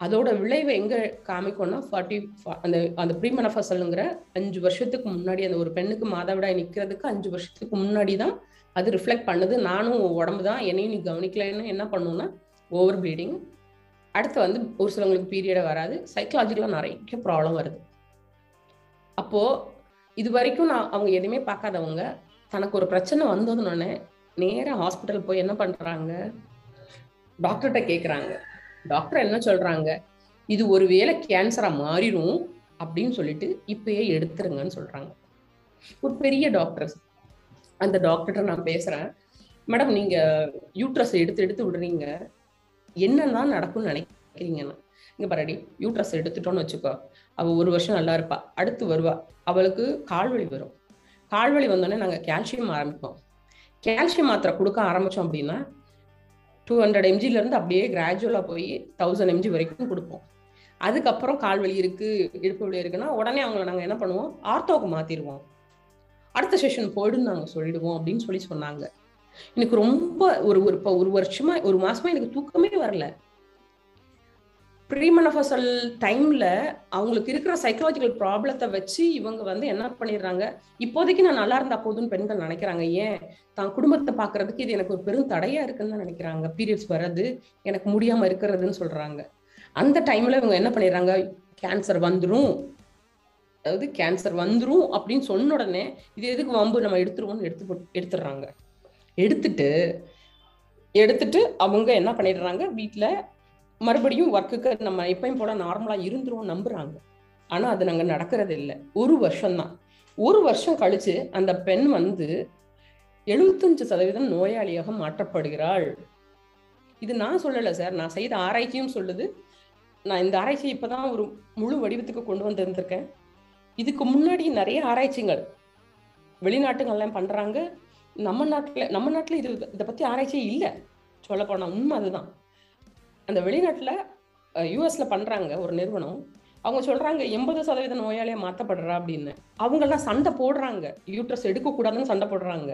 அதோட விளைவு எங்க காமிக்கும்னா ஃபார்ட்டி அந்த அந்த ப்ரீமனஃபசல்ங்கிற அஞ்சு வருஷத்துக்கு முன்னாடி அந்த ஒரு பெண்ணுக்கு மாதவிடாய் நிக்கிறதுக்கு அஞ்சு வருஷத்துக்கு முன்னாடி தான் அது ரிஃப்ளெக்ட் பண்ணுது. நானும் உடம்பு தான். என்னையும் நீ கவனிக்கலைன்னு என்ன பண்ணுன்னா ஓவர் ப்ளீடிங் அடுத்து வந்து ஒரு சிலவங்களுக்கு பீரியடை வராது. சைக்கலாஜிக்கலாக நிறைய ப்ராப்ளம் வருது. அப்போ இது வரைக்கும் நான் அவங்க எதுவுமே பார்க்காதவங்க தனக்கு ஒரு பிரச்சனை வந்ததுனோடனே நேராக ஹாஸ்பிட்டல் போய் என்ன பண்றாங்க? டாக்டர்கிட்ட கேட்குறாங்க டாக்டர் என்ன சொல்றாங்க? இது ஒருவேளை கேன்சரா மாறிடும் அப்படின்னு சொல்லிட்டு இப்பயே எடுத்துருங்கன்னு சொல்றாங்க. ஒரு பெரிய டாக்டர் அந்த டாக்டர்கிட்ட நான் பேசுறேன். மேடம் நீங்க யூட்ரஸ் எடுத்து எடுத்து விடுறீங்க. என்னெல்லாம் நடக்கும்னு நினைக்கிறீங்கன்னு? இங்க பாருடி யூட்ரஸ் எடுத்துட்டோம்னு வச்சுக்கோ. அவள் ஒரு வருஷம் நல்லா இருப்பா. அடுத்து வருவா. அவளுக்கு கால்வலி வரும். கால்வழி வந்தோடனே நாங்கள் கால்சியம் ஆரம்பிப்போம். கால்சியம் மாத்திரை கொடுக்க ஆரம்பித்தோம் அப்படின்னா டூ ஹண்ட்ரட் எம்ஜிலேருந்து அப்படியே கிராஜுவலாக போய் தௌசண்ட் எம்ஜி வரைக்கும் கொடுப்போம். அதுக்கப்புறம் கால் வலி இடுப்பு வலி இருக்குன்னா உடனே அவங்கள நாங்கள் என்ன பண்ணுவோம்? ஆர்த்தோக்கு மாற்றிடுவோம் அடுத்த செஷன் போயிடுன்னு நாங்கள் சொல்லிடுவோம் அப்படின்னு சொல்லி சொன்னாங்க. எனக்கு ரொம்ப ஒரு ஒரு இப்போ ஒரு வருஷமா ஒரு மாசமா எனக்கு தூக்கமே வரல. ப்ரீமனஃபசல் டைம்ல அவங்களுக்கு இருக்கிற சைக்கலாஜிக்கல் ப்ராப்ளத்தை வச்சு இவங்க வந்து என்ன பண்ணிடுறாங்க? இப்போதைக்கு நான் நல்லா இருந்தா போதும்னு பெண்கள் நினைக்கிறாங்க. ஏன்? தான் குடும்பத்தை பாக்குறதுக்கு இது எனக்கு ஒரு பெரும் தடையா இருக்குன்னு தான் நினைக்கிறாங்க. பீரியட்ஸ் வர்றது எனக்கு முடியாம இருக்கிறதுன்னு சொல்றாங்க. அந்த டைம்ல இவங்க என்ன பண்ணிடுறாங்க? கேன்சர் வந்துடும் அதாவது கேன்சர் வந்துடும் அப்படின்னு சொன்ன உடனே இது எதுக்கு வம்பு? நம்ம எடுத்துருவோம்னு எடுத்து எடுத்துடுறாங்க. எடுத்துட்டு எடுத்துட்டு அவங்க என்ன பண்ணிடுறாங்க? வீட்டில் மறுபடியும் ஒர்க்குக்கு நம்ம எப்பயும் போல நார்மலா இருந்துரும் நம்புறாங்க. ஆனா அது நாங்க நடக்கிறது இல்லை ஒரு வருஷம்தான். ஒரு வருஷம் கழிச்சு அந்த பெண் வந்து எழுபத்தஞ்சு சதவீதம் நோயாளியாக மாற்றப்படுகிறாள். இது நான் சொல்லல சார் நான் செய்த ஆராய்ச்சியும் சொல்லுது. நான் இந்த ஆராய்ச்சி இப்பதான் ஒரு முழு வடிவத்துக்கு கொண்டு வந்திருந்திருக்கேன் இதுக்கு முன்னாடி நிறைய ஆராய்ச்சிகள் வெளிநாட்டுங்கள்லாம் பண்றாங்க. நம்ம நாட்டுல நம்ம நாட்டுல இது இதை பத்தி ஆராய்ச்சியே இல்லை. சொல்ல போனா உண்மை அதுதான். அந்த வெளிநாட்டில் யூஎஸில் பண்ணுறாங்க ஒரு நிறுவனம். அவங்க சொல்கிறாங்க எண்பது சதவீத நோயாளியை மாற்றப்படுறா அப்படின்னு. அவங்கெல்லாம் சண்டை போடுறாங்க. யூட்ரஸ் எடுக்கக்கூடாதுன்னு சண்டை போடுறாங்க.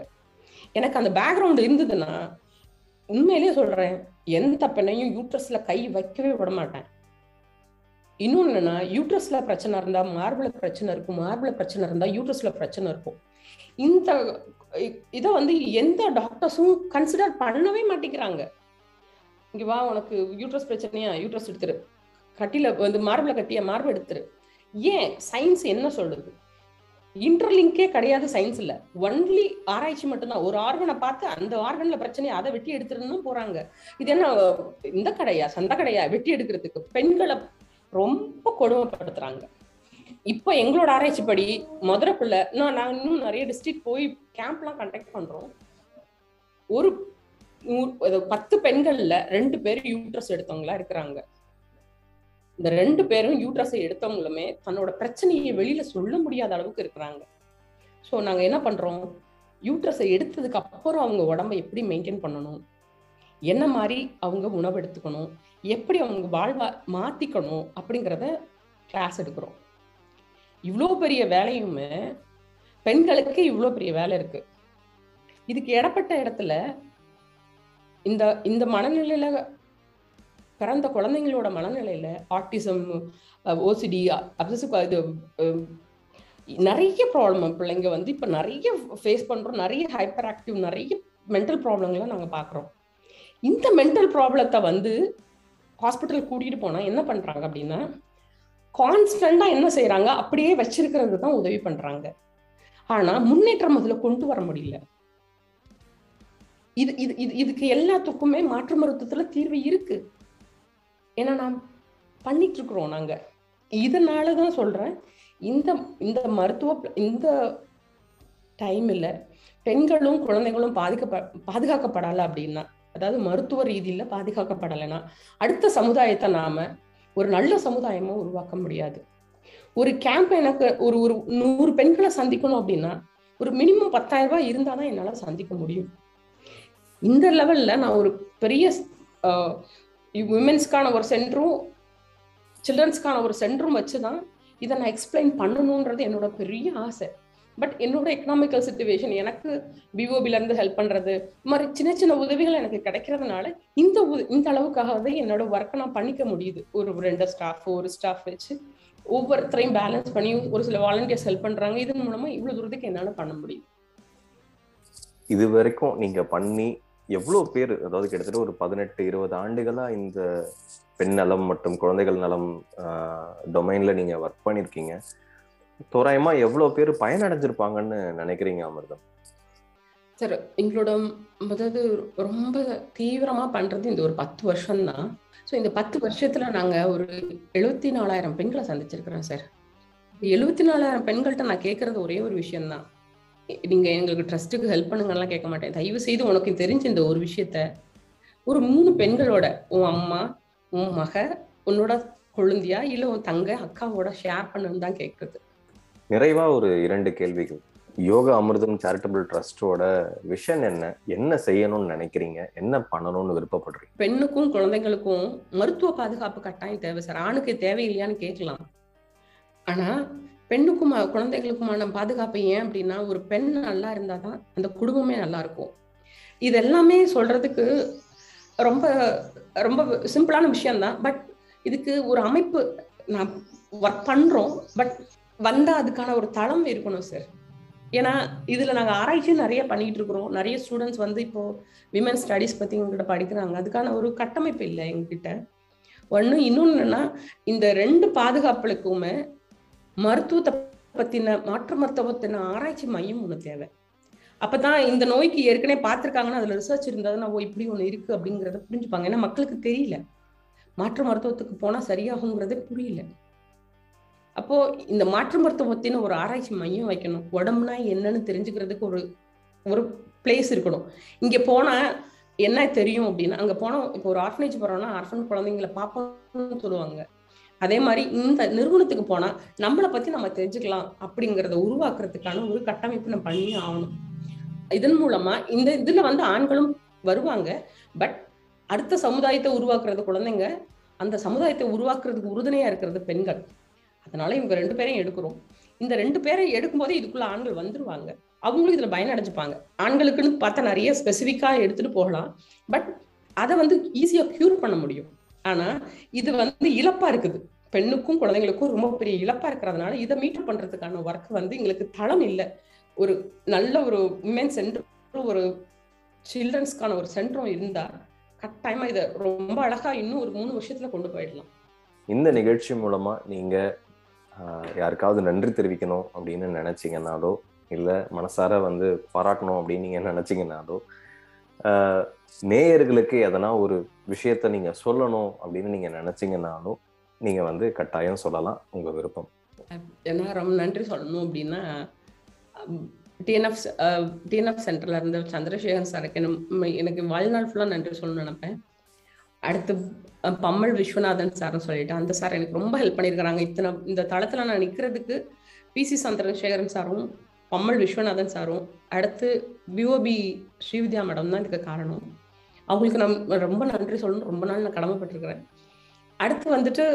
எனக்கு அந்த பேக்ரவுண்ட் இருந்ததுன்னா உண்மையிலேயே சொல்கிறேன் எந்த பெண்ணையும் யூட்ரஸில் கை வைக்கவே விட மாட்டேன். இன்னொன்னு என்னன்னா யூட்ரஸ்ல பிரச்சனை இருந்தா மார்பிள பிரச்சனை இருக்கும் மார்பிள பிரச்சனை இருந்தா யூட்ரஸ்ல பிரச்சனை இருக்கும். இந்த இதை வந்து எந்த டாக்டர்ஸும் கன்சிடர் பண்ணவே மாட்டேங்கிறாங்க. இங்க வா உனக்கு யூட்ரஸ் பிரச்சனையா? யூட்ரஸ் எடுத்துரு. கட்டில வந்து மார்பில் கட்டிய மார்பு எடுத்துரு. ஏன் சயின்ஸ் என்ன சொல்லுது? இன்டர்லிங்கே கிடையாது சயின்ஸ்ல ஒன்லி ஆராய்ச்சி மட்டும்தான். ஒரு ஆர்கனை பார்த்து அந்த ஆர்கன்ல பிரச்சனையை அதை வெட்டி எடுத்துருன்னு போறாங்க. இது என்ன இந்த கடையா சந்த கடையா? வெட்டி எடுக்கிறதுக்கு பெண்களை ரொம்ப கொடுமைப்படுத்துறாங்க. இப்போ எங்களோட ஆராய்ச்சி படி மதுரைக்குள்ள நான் நான் இன்னும் நிறைய டிஸ்ட்ரிக்ட் போய் கேம்ப்லாம் கண்டக்ட் பண்றோம். ஒரு பத்து பெண்கள்ல ரெண்டு பேரும் யூட்ரஸ் எடுத்தவங்களா இருக்கிறாங்க. இந்த ரெண்டு பேரும் யூட்ரஸை எடுத்தவங்களுமே தன்னோட பிரச்சனையை வெளியில சொல்ல முடியாத அளவுக்கு இருக்கிறாங்க. ஸோ நாங்க என்ன பண்றோம்? யூட்ரஸை எடுத்ததுக்கு அப்புறம் அவங்க உடம்ப எப்படி மெயின்டைன் பண்ணணும்? என்ன மாதிரி அவங்க உணவு எடுத்துக்கணும்? எப்படி அவங்க வாழ்வா மாத்திக்கணும்? அப்படிங்கிறத கிளாஸ் எடுக்கிறோம். இவ்வளோ பெரிய வேலையுமே பெண்களுக்கு இவ்வளோ பெரிய வேலை இருக்கு. இதுக்கு இடப்பட்ட இடத்துல இந்த இந்த மனநிலையில பிறந்த குழந்தைங்களோட மனநிலையில ஆட்டிசம் ஓசிடி அப்சசிவ் இது நிறைய ப்ராப்ளம் பிள்ளைங்க வந்து இப்போ நிறைய ஃபேஸ் பண்றோம் நிறைய ஹைப்பர் ஆக்டிவ் நிறைய மென்டல் ப்ராப்ளங்களை நாங்கள் பார்க்குறோம் இந்த மென்டல் ப்ராப்ளத்தை வந்து ஹாஸ்பிட்டல் கூட்டிகிட்டு போனால் என்ன பண்ணுறாங்க அப்படின்னா கான்ஸ்டண்டாக என்ன செய்கிறாங்க அப்படியே வச்சிருக்கிறது தான் உதவி பண்ணுறாங்க ஆனால் முன்னேற்றம் அதில் கொண்டு வர முடியல. இது இது இது இதுக்கு எல்லாத்துக்குமே மாற்று மருத்துவத்துல தீர்வு இருக்கு. ஏன்னா நாம் பண்ணிட்டு இருக்கிறோம் நாங்க. இதனாலதான் சொல்றேன். இந்த இந்த மருத்துவ இந்த டைம்ல பெண்களும் குழந்தைகளும் பாதிக்க பாதுகாக்கப்படலை அப்படின்னா அதாவது மருத்துவ ரீதியில பாதுகாக்கப்படலைன்னா அடுத்த சமுதாயத்தை நாம ஒரு நல்ல சமுதாயமா உருவாக்க முடியாது. ஒரு கேம்ப் எனக்கு ஒரு ஒரு நூறு பெண்களை சந்திக்கணும் அப்படின்னா ஒரு மினிமம் பத்தாயிரம் ரூபாய் இருந்தாதான் என்னால சந்திக்க முடியும். இந்த லெவல்ல நான் ஒரு பெரிய உமன்ஸ்க்கான ஒரு சென்டரும் சில்ட்ரன்ஸ்க்கான ஒரு சென்டரும் வச்சுதான் இதை நான் எக்ஸ்பிளைன் பண்ணணுன்றது என்னோட பெரிய ஆசை. பட் என்னோட எக்கனாமிக்கல் சுச்சுவேஷன் எனக்கு பிஓபில இருந்து ஹெல்ப் பண்றது மாதிரி சின்ன சின்ன உதவிகள் எனக்கு கிடைக்கிறதுனால இந்த இந்த அளவுக்காக தான் என்னோட ஒர்க்கை நான் பண்ணிக்க முடியுது. ஒரு ரெண்டு ஸ்டாஃப் ஒரு ஸ்டாஃப் வச்சு ஒவ்வொருத்தரையும் பேலன்ஸ் பண்ணி ஒரு சில வாலண்டியர்ஸ் ஹெல்ப் பண்றாங்க. இதன் மூலமா இவ்வளவு தூரத்துக்கு என்னால பண்ண முடியும் இது வரைக்கும் நீங்க பண்ணி எவ்வளோ பேர் அதாவது கிட்டத்தட்ட ஒரு பதினெட்டு இருபது ஆண்டுகளா இந்த பெண் நலம் மற்றும் குழந்தைகள் நலம் டொமைன்ல நீங்க ஒர்க் பண்ணிருக்கீங்க. தோராயமா எவ்வளோ பேர் பயனடைஞ்சிருப்பாங்கன்னு நினைக்கிறீங்க அமிர்தம்? சார் எங்களோட அதாவது ரொம்ப தீவிரமா பண்றது இந்த ஒரு பத்து வருஷம் தான் ஸோ இந்த பத்து வருஷத்துல நாங்க ஒரு எழுபத்தி நாலாயிரம் பெண்களை சந்திச்சிருக்கிறோம் சார். எழுபத்தி நாலாயிரம் பெண்கள்கிட்ட நான் கேட்கறது ஒரே ஒரு விஷயம்தான். நீங்க எங்களுக்கு ட்ரஸ்ட்டுக்கு ஹெல்ப் பண்ணுங்கலாம் கேட்க மாட்டேன். தயவு செய்து உனக்கு தெரிஞ்ச இந்த ஒரு விஷயத்த ஒரு மூணு பெண்களோட உன் அம்மா உன் மக உன்னோட கொழுந்தியா இல்ல உன் தங்க அக்காவோட ஷேர் பண்ணுன்னு தான் கேட்கறது நிறைவா ஒரு இரண்டு கேள்விகள். யோகா அமிர்தம் சேரிட்டபிள் ட்ரஸ்டோட விஷன் என்ன? என்ன செய்யணும்னு நினைக்கிறீங்க? என்ன பண்ணணும்னு விருப்பப்படுறீங்க? பெண்ணுக்கும் குழந்தைங்களுக்கும் மருத்துவ பாதுகாப்பு கட்டாயம் தேவை சார். ஆணுக்கு தேவையில்லையான்னு கேட்கலாம். ஆனா பெண்ணுக்கும் குழந்தைகளுக்குமான பாதுகாப்பு ஏன் அப்படின்னா ஒரு பெண் நல்லா இருந்தாதான் அந்த குடும்பமே நல்லா இருக்கும். இது எல்லாமே சொல்றதுக்கு ரொம்ப ரொம்ப சிம்பிளான விஷயம்தான். பட் இதுக்கு ஒரு அமைப்பு நான் ஒர்க் பண்றோம். பட் வந்தா அதுக்கான ஒரு தளம் இருக்கணும் சார் ஏன்னா இதுல நாங்க ஆராய்ச்சி நிறைய பண்ணிட்டு இருக்கிறோம். நிறைய ஸ்டூடெண்ட்ஸ் வந்து இப்போ விமன் ஸ்டடீஸ் பத்தி எங்ககிட்ட படிக்கிறாங்க. அதுக்கான ஒரு கட்டமைப்பு இல்லை எங்ககிட்ட. ஒன்று இன்னொன்னு என்னன்னா இந்த ரெண்டு பாதுகாப்புகளுக்குமே மருத்துவத்தை பத்தின மாற்று மருத்துவத்தின ஆராய்ச்சி மையம் ஒன்று தேவை. அப்பதான் இந்த நோய்க்கு ஏற்கனவே பார்த்துருக்காங்கன்னா அதுல ரிசர்ச் இருந்ததுன்னா ஓ இப்படி ஒன்று இருக்கு அப்படிங்கிறத புரிஞ்சுப்பாங்க. ஏன்னா மக்களுக்கு தெரியல. மாற்று மருத்துவத்துக்கு போனா சரியாகுங்கிறதே புரியல. அப்போ இந்த மாற்று மருத்துவத்தின ஒரு ஆராய்ச்சி மையம் வைக்கணும். உடம்புனா என்னன்னு தெரிஞ்சுக்கிறதுக்கு ஒரு ஒரு பிளேஸ் இருக்கணும். இங்க போனா என்ன தெரியும் அப்படின்னா அங்க போனோம் இப்போ ஒரு ஆர்ஃபனேஜ் போறோம்னா ஆர்ஃபன் குழந்தைங்களை பார்ப்போம்னு சொல்லுவாங்க. அதே மாதிரி இந்த நிறுவனத்துக்கு போனா நம்மளை பத்தி நம்ம தெரிஞ்சுக்கலாம் அப்படிங்கறத உருவாக்குறதுக்கான ஒரு கட்டமைப்பு நம்ம பண்ணி ஆகணும். இதன் மூலமா இந்த இதுல வந்து ஆண்களும் வருவாங்க. பட் அடுத்த சமுதாயத்தை உருவாக்குறது குழந்தைங்க அந்த சமுதாயத்தை உருவாக்குறதுக்கு உறுதுணையா இருக்கிறது பெண்கள். அதனால இவங்க ரெண்டு பேரையும் எடுக்கிறோம். இந்த ரெண்டு பேரை எடுக்கும்போதே இதுக்குள்ள ஆண்கள் வந்துருவாங்க. அவங்களும் இதுல பயனடைஞ்சுப்பாங்க. ஆண்களுக்குன்னு பார்த்தா நிறைய ஸ்பெசிஃபிக்கா எடுத்துட்டு போகலாம். பட் அதை வந்து ஈஸியா கியூர் பண்ண முடியும். ஆனா இது வந்து இழப்பா இருக்குது. பெண்ணுக்கும் குழந்தைங்களுக்கும் ரொம்ப பெரிய இழப்பா இருக்கிறதுனால இதை மீட் பண்றதுக்கான ஒர்க் வந்து எங்களுக்கு தளம் இல்லை. ஒரு நல்ல ஒரு உமன் சென்டர் ஒரு சில்ட்ரன்ஸ்க்கான ஒரு சென்டரும் இருந்தா கட்டாயமா இதை ரொம்ப அழகா இன்னும் ஒரு மூணு வருஷத்துல கொண்டு போயிடலாம். இந்த நிகழ்ச்சி மூலமா நீங்க ஆஹ், யாருக்காவது நன்றி தெரிவிக்கணும் அப்படின்னு நினைச்சீங்கன்னாலோ இல்ல மனசார வந்து பாராட்டணும் அப்படின்னு நீங்க நினைச்சீங்கன்னாலோ நேயர்களுக்கு எதனா ஒரு விஷயத்த நீங்க சொல்லணும் அப்படின்னு நீங்க நினைச்சீங்கன்னாலும் நீங்க வந்து கட்டாயம் சொல்லலாம். உங்க விருப்பம். ஏன்னா ரொம்ப நன்றி சொல்லணும் அப்படின்னா டிஎன்எஃப் டிஎன்எஃப் சென்டர்ல இருந்த சந்திரசேகர் சாருக்கு எனக்கு எனக்கு வாழ்நாள் ஃபுல்லாக நன்றி சொல்லணும்னு நினைப்பேன். அடுத்து பம்மல் விஸ்வநாதன் சார்னு சொல்லிட்டு அந்த சார் எனக்கு ரொம்ப ஹெல்ப் பண்ணியிருக்கிறாங்க. இத்தனை இந்த தளத்துல நான் நிற்கிறதுக்கு பிசி சந்திரசேகரன் சாரும் பம்மல் விஸ்வநாதன் சாரும் அடுத்து பிஓபி ஸ்ரீவித்யா மேடம் தான் இதுக்கு காரணம். அவங்களுக்கு நான் ரொம்ப நன்றி சொல்லணும். ரொம்ப நாள் நான் கடமைப்பட்டிருக்கிறேன். அடுத்து வந்துட்டு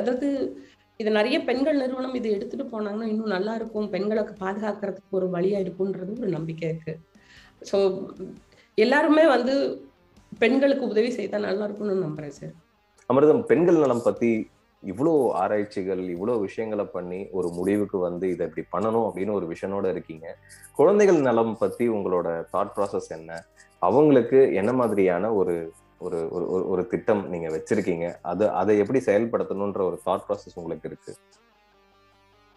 அதாவது இது நிறைய பெண்கள் நிறுவனம் இதை எடுத்துட்டு போனாங்கன்னா இன்னும் நல்லா இருக்கும். பெண்களுக்கு பாதுகாக்கிறதுக்கு ஒரு வழியா இருக்கும்ன்றது ஒரு நம்பிக்கை இருக்கு. ஸோ எல்லாருமே வந்து பெண்களுக்கு உதவி செய்தா நல்லா இருக்கும்னு நம்புறேன் சார் அமிர்தம் பெண்கள் நலம் பத்தி இவ்வளோ ஆராய்ச்சிகள் இவ்வளோ விஷயங்களை பண்ணி ஒரு முடிவுக்கு வந்து இதை இப்படி பண்ணணும் அப்படின்னு ஒரு விஷனோட இருக்கீங்க. குழந்தைகள் நலம் பத்தி உங்களோட தாட் ப்ராசஸ் என்ன? அவங்களுக்கு என்ன மாதிரியான ஒரு ஒரு ஒரு ஒரு- ஒரு திட்டம் நீங்க வச்சிருக்கீங்க? அது அதை எப்படி செயல்படுத்தணும்ன்ற ஒரு தாட் ப்ராசஸ் உங்களுக்கு இருக்கு.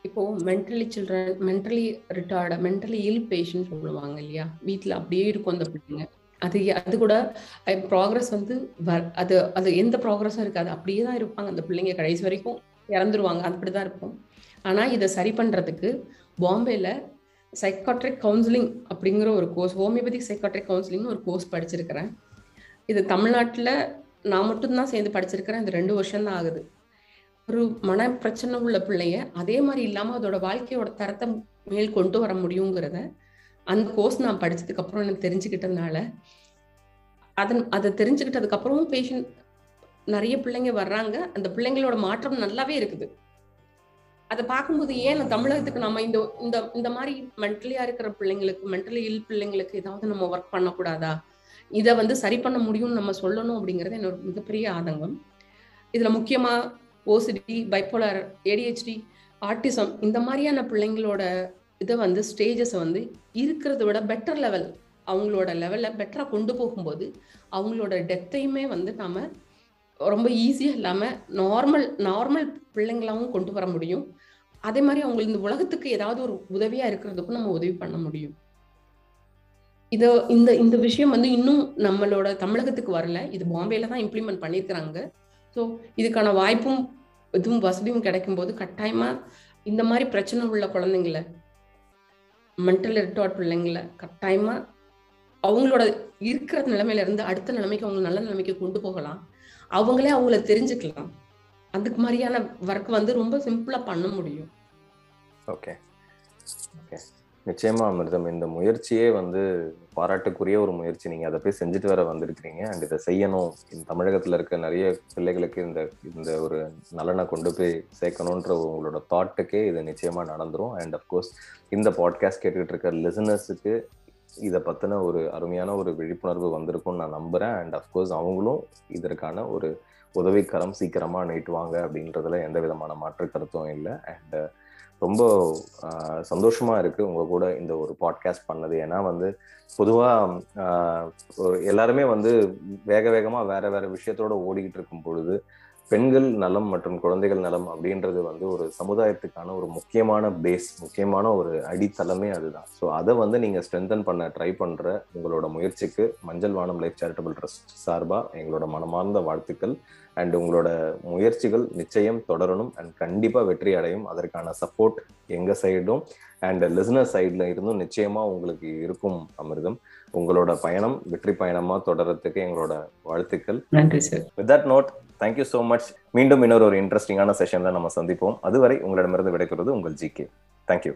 இப்போ mentally children mentally retarded mentally ill patient சொல்லுவாங்க இல்லையா? வீட்டில் அப்படியே இருக்கும் அந்த பிள்ளைங்க. அது அது கூட ப்ராக்ரஸ் வந்து அது அது எந்த ப்ராக்ரஸும் இருக்காது. அப்படியே தான் இருப்பாங்க. அந்த பிள்ளைங்க கடைசி வரைக்கும் இறந்துருவாங்க. அப்படி தான் இருக்கும். ஆனால் இதை சரி பண்ணுறதுக்கு பாம்பேல சைக்காட்ரிக் கவுன்சிலிங் அப்படிங்கிற ஒரு கோர்ஸ் ஹோமியோபதிக் சைக்காட்ரிக் கவுன்சிலிங்னு ஒரு கோர்ஸ் படிச்சிருக்கிறேன். இது தமிழ்நாட்டில் நான் மட்டும்தான் சேர்ந்து படிச்சிருக்கிறேன். இது ரெண்டு வருஷம் தான் ஆகுது. ஒரு மன பிரச்சனை உள்ள பிள்ளைய அதே மாதிரி இல்லாமல் அதோட வாழ்க்கையோட தரத்தை மேல் கொண்டு வர முடியுங்கிறத அந்த கோர்ஸ் நான் படிச்சதுக்கு அப்புறம் எனக்கு தெரிஞ்சுக்கிட்டதுனால அதன் அதை தெரிஞ்சுக்கிட்டதுக்கு அப்புறமும் பேஷண்ட் நிறைய பிள்ளைங்க வர்றாங்க. அந்த பிள்ளைங்களோட மாற்றம் நல்லாவே இருக்குது. அதை பார்க்கும்போது ஏன் தமிழகத்துக்கு நம்ம இந்த இந்த இந்த மாதிரி மென்டலியா இருக்கிற பிள்ளைங்களுக்கு மென்டலி இல் பிள்ளைங்களுக்கு ஏதாவது நம்ம ஒர்க் பண்ணக்கூடாதா? இதை வந்து சரி பண்ண முடியும்னு நம்ம சொல்லணும் அப்படிங்கிறது என்னோட மிகப்பெரிய ஆதங்கம். இதுல முக்கியமா ஓசிடி பைப்போலார் ஏடிஹெச்டி ஆர்டிசம் இந்த மாதிரியான பிள்ளைங்களோட இதை வந்து ஸ்டேஜஸை வந்து இருக்கிறத விட பெட்டர் லெவல் அவங்களோட லெவலில் பெட்டராக கொண்டு போகும்போது அவங்களோட டெத்தையுமே வந்து நாம் ரொம்ப ஈஸியாக இல்லாமல் நார்மல் நார்மல் பிள்ளைங்களாவும் கொண்டு வர முடியும். அதே மாதிரி அவங்க இந்த உலகத்துக்கு ஏதாவது ஒரு உதவியாக இருக்கிறதுக்கும் நம்ம உதவி பண்ண முடியும். இதை இந்த இந்த விஷயம் வந்து இன்னும் நம்மளோட தமிழகத்துக்கு வரல. இது பாம்பேல தான் இம்ப்ளிமெண்ட் பண்ணியிருக்கிறாங்க ஸோ இதுக்கான வாய்ப்பும் இதுவும் வசதியும் கிடைக்கும் போது கட்டாயமாக இந்த மாதிரி பிரச்சனை உள்ள குழந்தைங்கள மென்டல் இருட்டோட பிள்ளைங்களை கட்டாயமாக அவங்களோட இருக்கிற நிலைமையில இருந்து அடுத்த நிலைமைக்கு அவங்க நல்ல நிலைமைக்கு கொண்டு போகலாம். அவங்களே அவங்கள தெரிஞ்சுக்கலாம். அதுக்கு மாதிரியான ஒர்க் வந்து ரொம்ப சிம்பிளா பண்ண முடியும். ஓகே ஓகே நிச்சயமா அமிர்தம். இந்த முயற்சியே வந்து பாராட்டுக்குரிய ஒரு முயற்சி. நீங்க அதை போய் செஞ்சுட்டு வர வந்திருக்கிறீங்க. அண்ட் இதை செய்யணும். இந்த தமிழகத்துல இருக்க நிறைய பிள்ளைகளுக்கு இந்த இந்த ஒரு நலனை கொண்டு போய் சேர்க்கணுன்ற உங்களோட தாட்டுக்கே இது நிச்சயமா நடந்துரும். அண்ட் அஃப்கோர்ஸ் இந்த பாட்காஸ்ட் கேட்டுக்கிட்டு இருக்க லிசனர்ஸுக்கு இதை பற்றின ஒரு அருமையான ஒரு விழிப்புணர்வு வந்திருக்கும்னு நான் நம்புகிறேன் அண்ட் அஃப்கோர்ஸ் அவங்களும் இதற்கான ஒரு உதவிக்கரம் சீக்கிரமாக நீட்டுவாங்க அப்படின்றதுல எந்த விதமான மாற்று கருத்தும் இல்லை. அண்ட் ரொம்ப ஆஹ், சந்தோஷமா இருக்கு உங்க கூட இந்த ஒரு பாட்காஸ்ட் பண்ணது. ஏன்னா வந்து பொதுவா ஆஹ், எல்லாருமே வந்து வேக வேகமா வேற வேற விஷயத்தோட ஓடிக்கிட்டு இருக்கும் பொழுது பெண்கள் நலம் மற்றும் குழந்தைகள் நலம் அப்படின்றது வந்து ஒரு சமுதாயத்துக்கான ஒரு முக்கியமான பேஸ் முக்கியமான ஒரு அடித்தளமே அதுதான். ஸோ அதை வந்து நீங்க ஸ்ட்ரென்தன் பண்ண ட்ரை பண்ற உங்களோட முயற்சிக்கு மஞ்சள் வானம் லைஃப் சேரிட்டபிள் ட்ரஸ்ட் சார்பா எங்களோட மனமார்ந்த வாழ்த்துக்கள். அண்ட் உங்களோட முயற்சிகள் நிச்சயம் தொடரணும் அண்ட் கண்டிப்பா வெற்றி அடையும். அதற்கான சப்போர்ட் எங்க சைடும் அண்ட் லிசனர் சைட்ல இருந்தும் நிச்சயமா உங்களுக்கு இருக்கும் அமிர்தம். உங்களோட பயணம் வெற்றி பயணமா தொடர்றதுக்கு எங்களோட வாழ்த்துக்கள். நன்றி sir with that note thank you so much மீண்டும் இன்னொரு ஒரு இன்ட்ரெஸ்டிங்கான செஷனில் நம்ம சந்திப்போம். அதுவரை உங்களிடமிருந்து விடைபெறுவது உங்கள் ஜி கே தேங்க்யூ